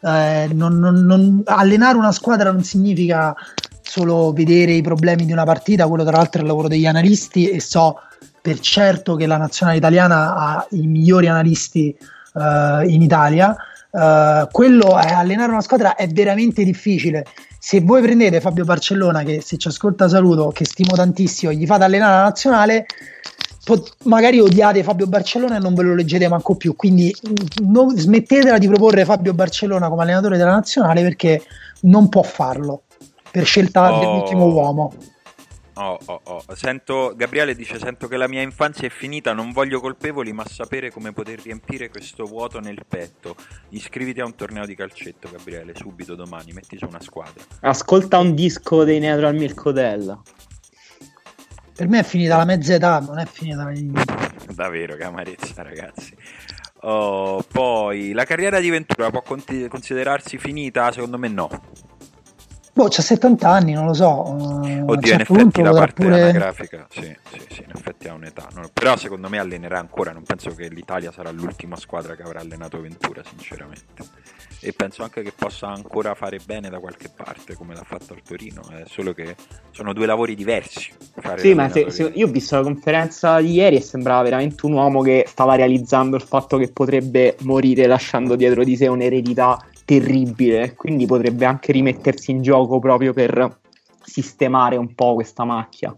Eh, non, non, non, allenare una squadra non significa solo vedere i problemi di una partita, quello tra l'altro è il lavoro degli analisti e so per certo che la nazionale italiana ha i migliori analisti uh, in Italia. Uh, quello è allenare una squadra è veramente difficile. Se voi prendete Fabio Barcellona, che se ci ascolta saluto, che stimo tantissimo, gli fate allenare la nazionale, magari odiate Fabio Barcellona e non ve lo leggete manco più. Quindi non, smettetela di proporre Fabio Barcellona come allenatore della nazionale perché non può farlo per scelta oh. dell'ultimo uomo. Oh, oh, oh. Sento, Gabriele dice: Sento che la mia infanzia è finita. Non voglio colpevoli, ma sapere come poter riempire questo vuoto nel petto. Iscriviti a un torneo di calcetto, Gabriele. Subito domani, metti su una squadra. Ascolta un disco dei Natural Milk Hotel. Per me è finita la mezza età, non è finita la Davvero, che amarezza, ragazzi. Oh, poi la carriera di Ventura può considerarsi finita? Secondo me no. Boh, c'ha 70 anni, non lo so. Oddio, in effetti la parte pure... anagrafica, sì, sì, sì, in effetti ha un'età. No, però secondo me allenerà ancora, non penso che l'Italia sarà l'ultima squadra che avrà allenato Ventura, sinceramente. E penso anche che possa ancora fare bene da qualche parte, come l'ha fatto al Torino, è solo che sono due lavori diversi. sì, ma se, se, io ho visto la conferenza di ieri e sembrava veramente un uomo che stava realizzando il fatto che potrebbe morire lasciando dietro di sé un'eredità terribile, quindi potrebbe anche rimettersi in gioco proprio per sistemare un po' questa macchia.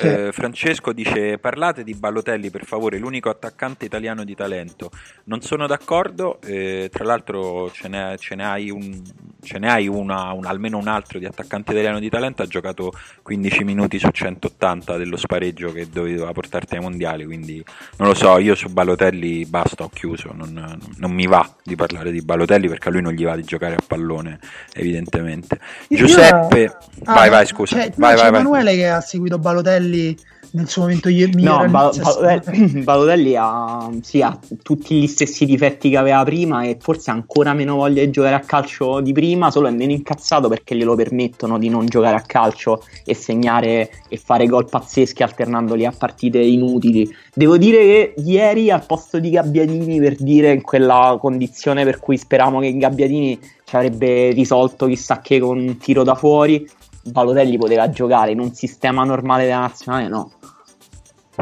Eh, Francesco dice parlate di Ballotelli per favore, l'unico attaccante italiano di talento. Non sono d'accordo, eh, tra l'altro ce ne, ce ne hai, un, ce ne hai una, un, almeno un altro di attaccante italiano di talento, ha giocato 15 minuti su 180 dello spareggio che doveva portarti ai mondiali, quindi non lo so, io su Ballotelli basta, ho chiuso, non, non mi va di parlare di Ballotelli perché a lui non gli va di giocare a pallone, evidentemente. Giuseppe, io... ah, vai vai scusa, cioè, vai, vai, vai, Emanuele che ha seguito Balotelli Balotelli nel suo momento migliore. No, Balotelli, Balotelli ha, sì, ha, tutti gli stessi difetti che aveva prima e forse ha ancora meno voglia di giocare a calcio di prima, solo è meno incazzato perché glielo permettono di non giocare a calcio e segnare e fare gol pazzeschi alternandoli a partite inutili. Devo dire che ieri al posto di Gabbiadini, per dire in quella condizione per cui speravamo che Gabbiadini ci avrebbe risolto chissà che con un tiro da fuori, Balotelli poteva giocare in un sistema normale della nazionale, no.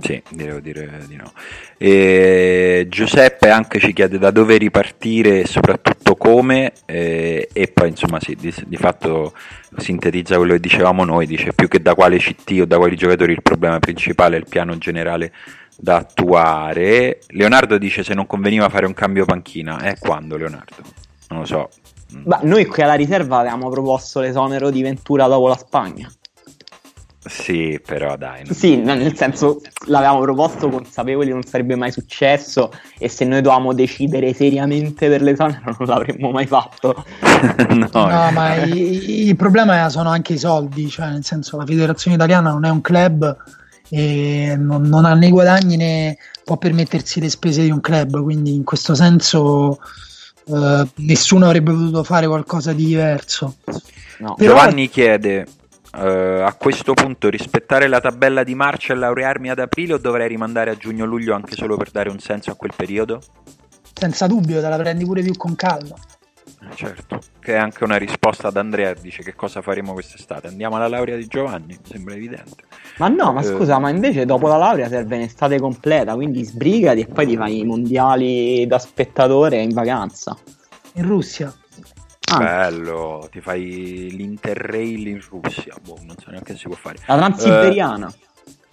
Sì, devo dire di no. E Giuseppe anche ci chiede da dove ripartire e soprattutto come, e, e poi insomma sì, di, di, fatto sintetizza quello che dicevamo noi, dice più che da quale CT o da quali giocatori il problema principale è il piano generale da attuare. Leonardo dice se non conveniva fare un cambio panchina, è quando Leonardo? Non lo so. Ma noi qui alla riserva avevamo proposto l'esonero di Ventura dopo la Spagna. Sì, però dai. Non... Sì, nel senso l'avevamo proposto consapevoli non sarebbe mai successo e se noi dovevamo decidere seriamente per l'esonero non l'avremmo mai fatto. no, no ma il problema sono anche i soldi, cioè nel senso la federazione italiana non è un club e non, non ha né guadagni né può permettersi le spese di un club, quindi in questo senso eh, nessuno avrebbe potuto fare qualcosa di diverso. No. Però... Giovanni chiede Uh, a questo punto rispettare la tabella di marcia e laurearmi ad aprile o dovrei rimandare a giugno-luglio anche solo per dare un senso a quel periodo? Senza dubbio, te la prendi pure più con calma. Eh, certo, che è anche una risposta ad Andrea, dice che cosa faremo quest'estate. Andiamo alla laurea di Giovanni, sembra evidente. Ma no, ma uh, scusa, ma invece dopo la laurea serve un'estate completa, quindi sbrigati e poi ti fai i mondiali da spettatore in vacanza. In Russia. Ah. Bello, ti fai l'interrail in Russia, boh, non so neanche se si può fare. La Transiberiana. Uh,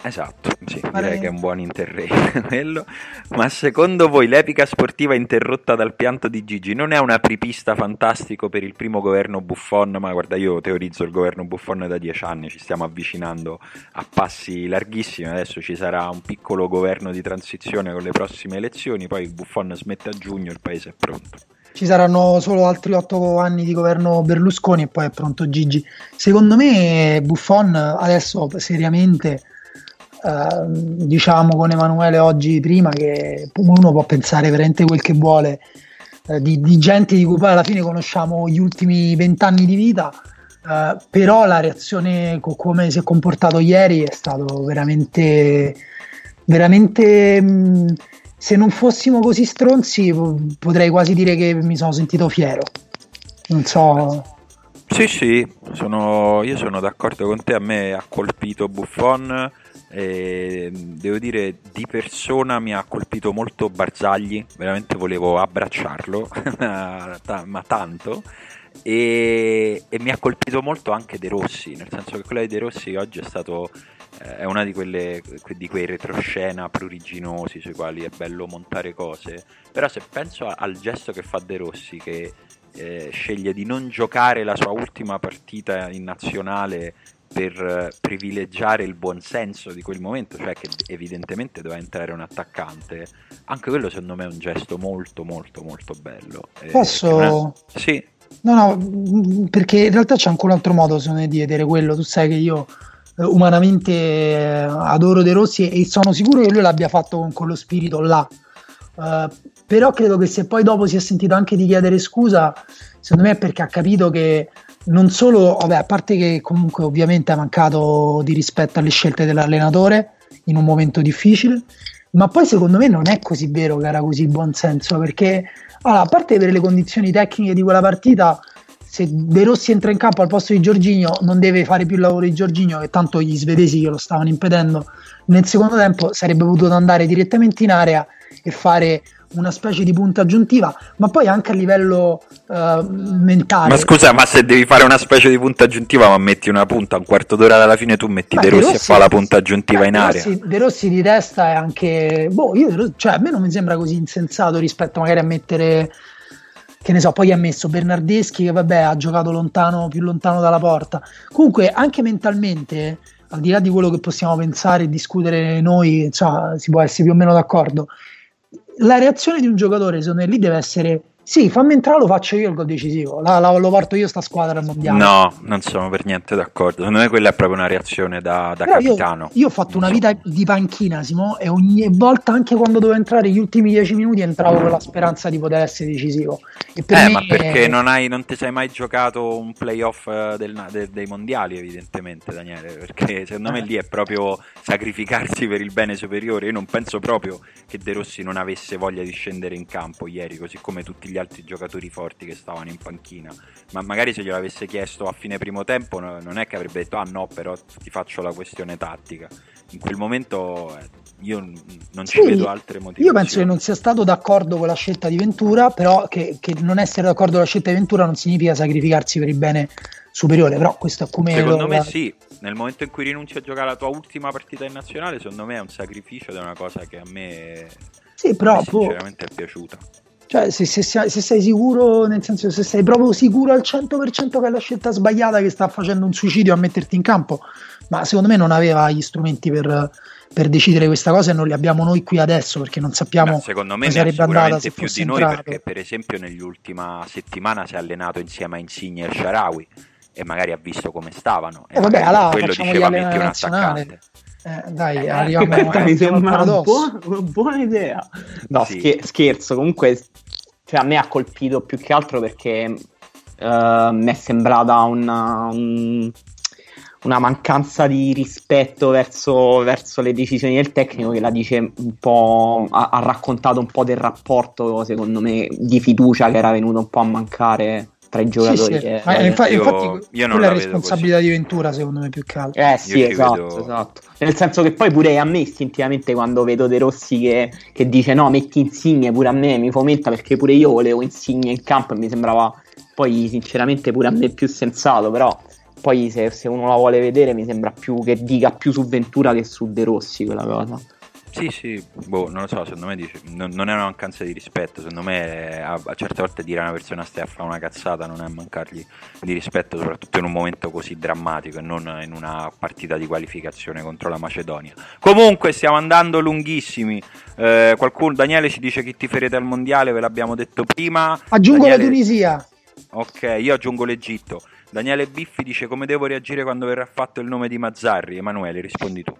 esatto, sì, direi che è un buon interrail quello. Ma secondo voi l'epica sportiva interrotta dal pianto di Gigi non è un apripista fantastico per il primo governo Buffon? Ma guarda, io teorizzo il governo Buffon da dieci anni, ci stiamo avvicinando a passi larghissimi, adesso ci sarà un piccolo governo di transizione con le prossime elezioni, poi Buffon smette a giugno, il paese è pronto ci saranno solo altri otto anni di governo Berlusconi e poi è pronto Gigi. Secondo me Buffon adesso seriamente, eh, diciamo con Emanuele oggi prima, che uno può pensare veramente quel che vuole eh, di, di, gente di cui poi alla fine conosciamo gli ultimi vent'anni di vita, eh, però la reazione con come si è comportato ieri è stato veramente, veramente... Mh, se non fossimo così stronzi potrei quasi dire che mi sono sentito fiero. Non so. Sì, sì, sono, io sono d'accordo con te, a me ha colpito Buffon, e devo dire di persona mi ha colpito molto Barzagli, veramente volevo abbracciarlo, ma tanto, e, e, mi ha colpito molto anche De Rossi, nel senso che quello di De Rossi oggi è stato eh, è una di, quelle, di quei retroscena pruriginosi sui quali è bello montare cose, però se penso al gesto che fa De Rossi che eh, sceglie di non giocare la sua ultima partita in nazionale per eh, privilegiare il buonsenso di quel momento, cioè che evidentemente doveva entrare un attaccante, anche quello secondo me è un gesto molto molto molto bello. Eh, Posso? È... Sì. No, no, perché in realtà c'è anche un altro modo secondo me di vedere quello, tu sai che io eh, umanamente adoro De Rossi e sono sicuro che lui l'abbia fatto con quello spirito là. Uh, però credo che se poi dopo si è sentito anche di chiedere scusa, secondo me è perché ha capito che non solo, vabbè, a parte che comunque ovviamente ha mancato di rispetto alle scelte dell'allenatore in un momento difficile, ma poi secondo me non è così vero che era così buon senso, perché allora, a parte per le condizioni tecniche di quella partita, se De Rossi entra in campo al posto di Giorginio non deve fare più il lavoro di Giorginio che tanto gli svedesi che lo stavano impedendo nel secondo tempo sarebbe potuto andare direttamente in area e fare una specie di punta aggiuntiva, ma poi anche a livello uh, mentale. Ma scusa, ma se devi fare una specie di punta aggiuntiva, ma metti una punta, un quarto d'ora dalla fine tu metti De Rossi, Rossi, e fa la punta aggiuntiva beh, in area. De Rossi, De Rossi di testa è anche boh, io, cioè, a me non mi sembra così insensato rispetto magari a mettere che ne so, poi ha messo Bernardeschi che vabbè ha giocato lontano, più lontano dalla porta. Comunque anche mentalmente, al di là di quello che possiamo pensare e discutere noi, cioè, si può essere più o meno d'accordo, la reazione di un giocatore secondo me lì deve essere sì, fammi entrare, lo faccio io il gol decisivo. La, la, lo porto io sta squadra mondiale. No, non sono per niente d'accordo. Secondo me quella è proprio una reazione da, da capitano. Io, io, ho fatto una vita di panchina, Simo, e ogni volta, anche quando dovevo entrare gli ultimi dieci minuti, entravo con la speranza di poter essere decisivo. eh, me... ma perché non, hai, non ti sei mai giocato un playoff eh, del, de, dei mondiali, evidentemente, Daniele. Perché secondo me lì è proprio sacrificarsi per il bene superiore. Io non penso proprio che De Rossi non avesse voglia di scendere in campo ieri, così come tutti gli gli altri giocatori forti che stavano in panchina. Ma magari se glielo avesse chiesto a fine primo tempo, non è che avrebbe detto: Ah no, però ti faccio la questione tattica. In quel momento eh, io non ci vedo altre motivazioni. Io penso che non sia stato d'accordo con la scelta di Ventura, però che, che non essere d'accordo con la scelta di Ventura non significa sacrificarsi per il bene superiore, però questo è come... Secondo me la... sì, nel momento in cui rinunci a giocare la tua ultima partita in nazionale, secondo me è un sacrificio ed è una cosa che a me, sì, però, me sinceramente è piaciuta. Cioè, se, se, se, sei sicuro, nel senso, se sei proprio sicuro al 100% che è la scelta sbagliata, che sta facendo un suicidio a metterti in campo, ma secondo me non aveva gli strumenti per, per decidere questa cosa e non li abbiamo noi qui adesso perché non sappiamo Beh, secondo me sarebbe andata se più di noi entrato. perché per esempio negli settimana si è allenato insieme a Insigne e Sharawi e magari ha visto come stavano. E eh, vabbè, allora quello diceva metti un attaccante. Eh, dai, eh, arriviamo a mi sembra una buona, una buona idea. No, sì. scher- scherzo, comunque cioè, a me ha colpito più che altro perché uh, mi è sembrata una, un, una mancanza di rispetto verso, verso, le decisioni del tecnico che la dice un po', ha, ha raccontato un po' del rapporto, secondo me, di fiducia che era venuto un po' a mancare tra i giocatori. Sì, sì. Che... Ma, infatti, io, infatti io quella è la responsabilità così. di Ventura, secondo me, più che altro. Eh sì, esatto, vedo... esatto. Nel senso che poi pure a me istintivamente quando vedo De Rossi che, che, dice no, metti Insigne, pure a me mi fomenta perché pure io volevo Insigne in campo e mi sembrava poi sinceramente pure a me più sensato, però poi se, se uno la vuole vedere mi sembra più che dica più su Ventura che su De Rossi quella cosa. Sì, sì, boh, non lo so, secondo me dice, non, non, è una mancanza di rispetto, secondo me a, a, certe volte dire a una persona stai a fare una cazzata non è mancargli di rispetto, soprattutto in un momento così drammatico e non in una partita di qualificazione contro la Macedonia. Comunque stiamo andando lunghissimi, eh, qualcuno, Daniele ci dice chi ti farete al mondiale, ve l'abbiamo detto prima. Aggiungo Daniele... la Tunisia. Ok, io aggiungo l'Egitto. Daniele Biffi dice come devo reagire quando verrà fatto il nome di Mazzarri. Emanuele, rispondi tu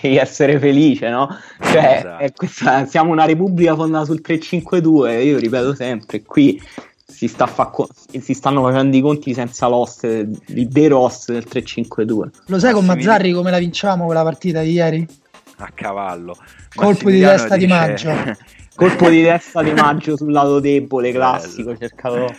devi essere felice, no? Cioè, esatto. questa, siamo una repubblica fondata sul 352, io ripeto sempre, qui si, sta fa, si stanno facendo i conti senza l'host, il vero host del 352. Lo sai con Mazzarri come la vinciamo quella partita di ieri? A cavallo. Colpo di testa dice... di maggio. Colpo di testa di maggio sul lato debole, classico, cercato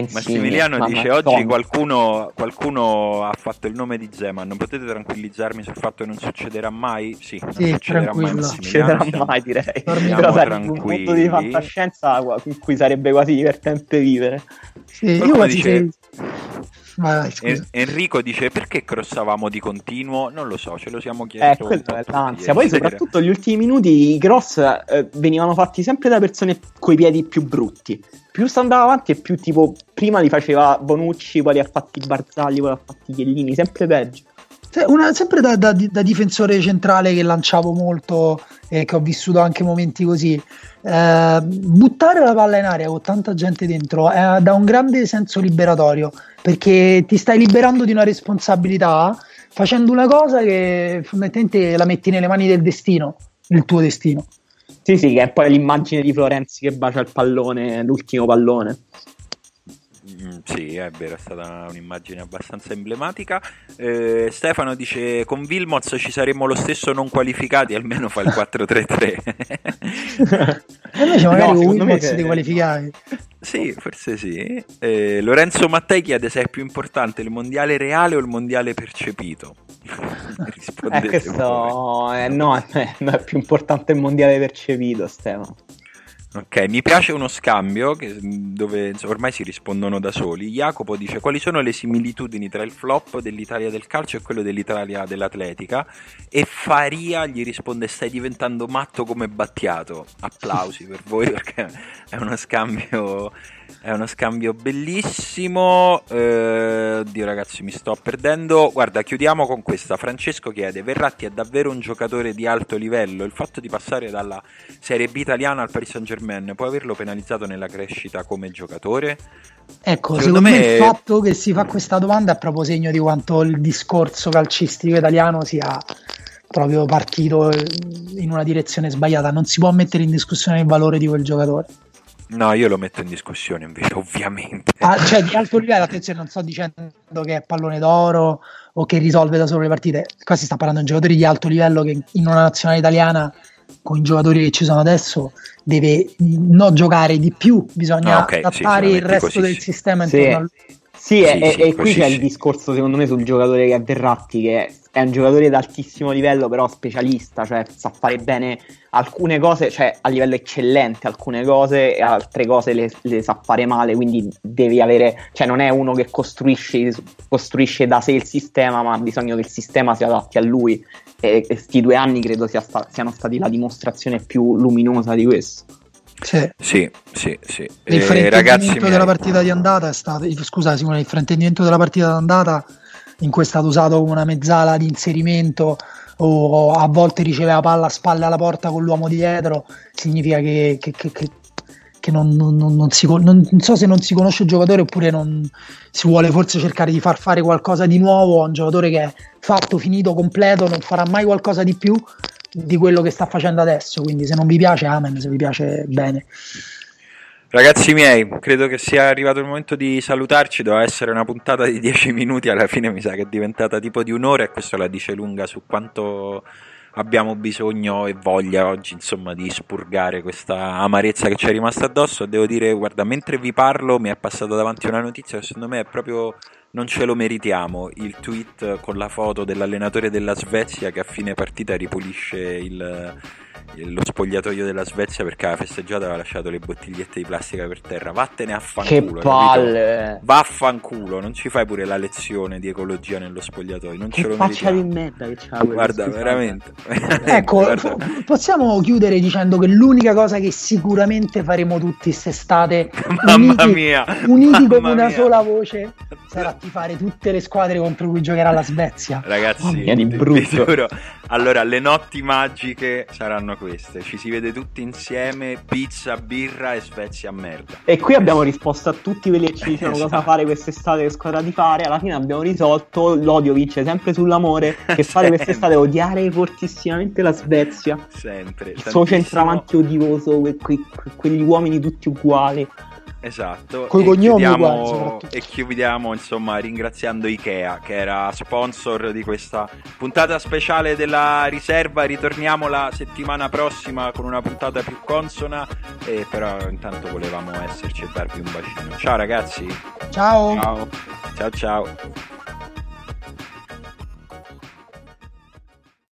Massimiliano dice oggi qualcuno, qualcuno, ha fatto il nome di Zeman. Non potete tranquillizzarmi sul fatto che non succederà mai? Sì, sì non succederà mai non succederà mai direi. Però sarebbe un mondo di fantascienza in cui sarebbe quasi divertente vivere. Sì, io quasi dice... Vai, en- Enrico dice perché crossavamo di continuo? Non lo so, ce lo siamo chiesti. Eh, quella è l'ansia. Poi, soprattutto, gli ultimi minuti i cross eh, venivano fatti sempre da persone coi piedi più brutti più sta andando avanti e più tipo prima li faceva Bonucci, poi li ha fatti Barzagli, poi li ha fatti Chiellini, sempre peggio. Una, sempre da, da, da, difensore centrale che lanciavo molto e che ho vissuto anche momenti così. Eh, buttare la palla in aria con tanta gente dentro è da un grande senso liberatorio perché ti stai liberando di una responsabilità facendo una cosa che fondamentalmente la metti nelle mani del destino, il tuo destino. Sì, sì, che è poi l'immagine di Florenzi che bacia il pallone, l'ultimo pallone. Mm, sì, è vero, è stata un'immagine abbastanza emblematica. Eh, Stefano dice: Con Vilmoz ci saremmo lo stesso non qualificati, almeno fa il 4-3-3. e invece magari no, con Vilmoz ti qualificavi. Sì, forse sì. Eh, Lorenzo Mattei chiede se è più importante il mondiale reale o il mondiale percepito. Rispondete eh, questo eh, no, è, è più importante il mondiale percepito, Stefano. Ok, mi piace uno scambio che, dove insomma, ormai si rispondono da soli. Jacopo dice quali sono le similitudini tra il flop dell'Italia del calcio e quello dell'Italia dell'atletica e Faria gli risponde stai diventando matto come Battiato. Applausi per voi perché è uno scambio è uno scambio bellissimo. Eh, oddio, ragazzi, mi sto perdendo. Guarda, chiudiamo con questa. Francesco chiede: Verratti è davvero un giocatore di alto livello? Il fatto di passare dalla Serie B italiana al Paris Saint Germain può averlo penalizzato nella crescita come giocatore? Ecco, secondo, secondo me... me... il fatto che si fa questa domanda è proprio segno di quanto il discorso calcistico italiano sia proprio partito in una direzione sbagliata. Non si può mettere in discussione il valore di quel giocatore. No, io lo metto in discussione invece, ovviamente. Ah, cioè di alto livello, attenzione, non sto dicendo che è pallone d'oro o che risolve da solo le partite. Qua si sta parlando di un giocatore di alto livello che in una nazionale italiana con i giocatori che ci sono adesso deve non giocare di più, bisogna ah, okay, adattare sì, il resto così, del sì. sistema intorno sì. a lui. Sì, sì, e, e qui c'è il discorso secondo me sul giocatore che è Verratti, che è un giocatore d'altissimo livello, però specialista, cioè sa fare bene alcune cose, cioè a livello eccellente alcune cose e altre cose le, le sa fare male, quindi devi avere, cioè non è uno che costruisce, costruisce da sé il sistema, ma ha bisogno che il sistema si adatti a lui e questi due anni credo sia sta, siano stati la dimostrazione più luminosa di questo. Sì, sì, sì. sì. Il eh, fraintendimento della partita di andata è stato, scusa Simone, il fraintendimento della partita d'andata in cui è stato usato come una mezzala di inserimento o a volte riceveva palla a spalle alla porta con l'uomo dietro, significa che, che, che, che non, non, non, si, non, so se non si conosce il giocatore oppure non si vuole forse cercare di far fare qualcosa di nuovo a un giocatore che è fatto, finito, completo, non farà mai qualcosa di più di quello che sta facendo adesso. Quindi se non vi piace, amen, se vi piace bene. Ragazzi miei, credo che sia arrivato il momento di salutarci, doveva essere una puntata di 10 minuti, alla fine mi sa che è diventata tipo di un'ora e questo la dice lunga su quanto abbiamo bisogno e voglia oggi insomma di spurgare questa amarezza che ci è rimasta addosso. Devo dire, guarda, mentre vi parlo mi è passata davanti una notizia che secondo me è proprio non ce lo meritiamo. Il tweet con la foto dell'allenatore della Svezia che a fine partita ripulisce il lo spogliatoio della Svezia perché aveva festeggiato aveva lasciato le bottigliette di plastica per terra. Vattene a fanculo. Che palle! Vaffanculo, non ci fai pure la lezione di ecologia nello spogliatoio. Non che ce lo faccia di merda che c'ha Guarda, veramente. ecco, Guarda. possiamo chiudere dicendo che l'unica cosa che sicuramente faremo tutti quest'estate, Mamma uniti, mia! Uniti come una mia. sola voce, sarà tifare tutte le squadre contro cui giocherà la Svezia. Ragazzi, oh, di brutto. Allora, le notti magiche saranno queste. Ci si vede tutti insieme, pizza, birra e Svezia a merda. E qui abbiamo risposto a tutti quelli che ci dicevano esatto. cosa fare quest'estate, che squadra di fare. Alla fine abbiamo risolto, l'odio vince sempre sull'amore, che fare quest'estate odiare fortissimamente la Svezia. Sempre. Il suo centravanti odioso, que- que- quegli uomini tutti uguali. Esatto. Con i cognomi chiudiamo, e chiudiamo insomma ringraziando Ikea che era sponsor di questa puntata speciale della riserva. Ritorniamo la settimana prossima con una puntata più consona. E però intanto volevamo esserci e darvi un bacino. Ciao ragazzi. Ciao. Ciao ciao. ciao.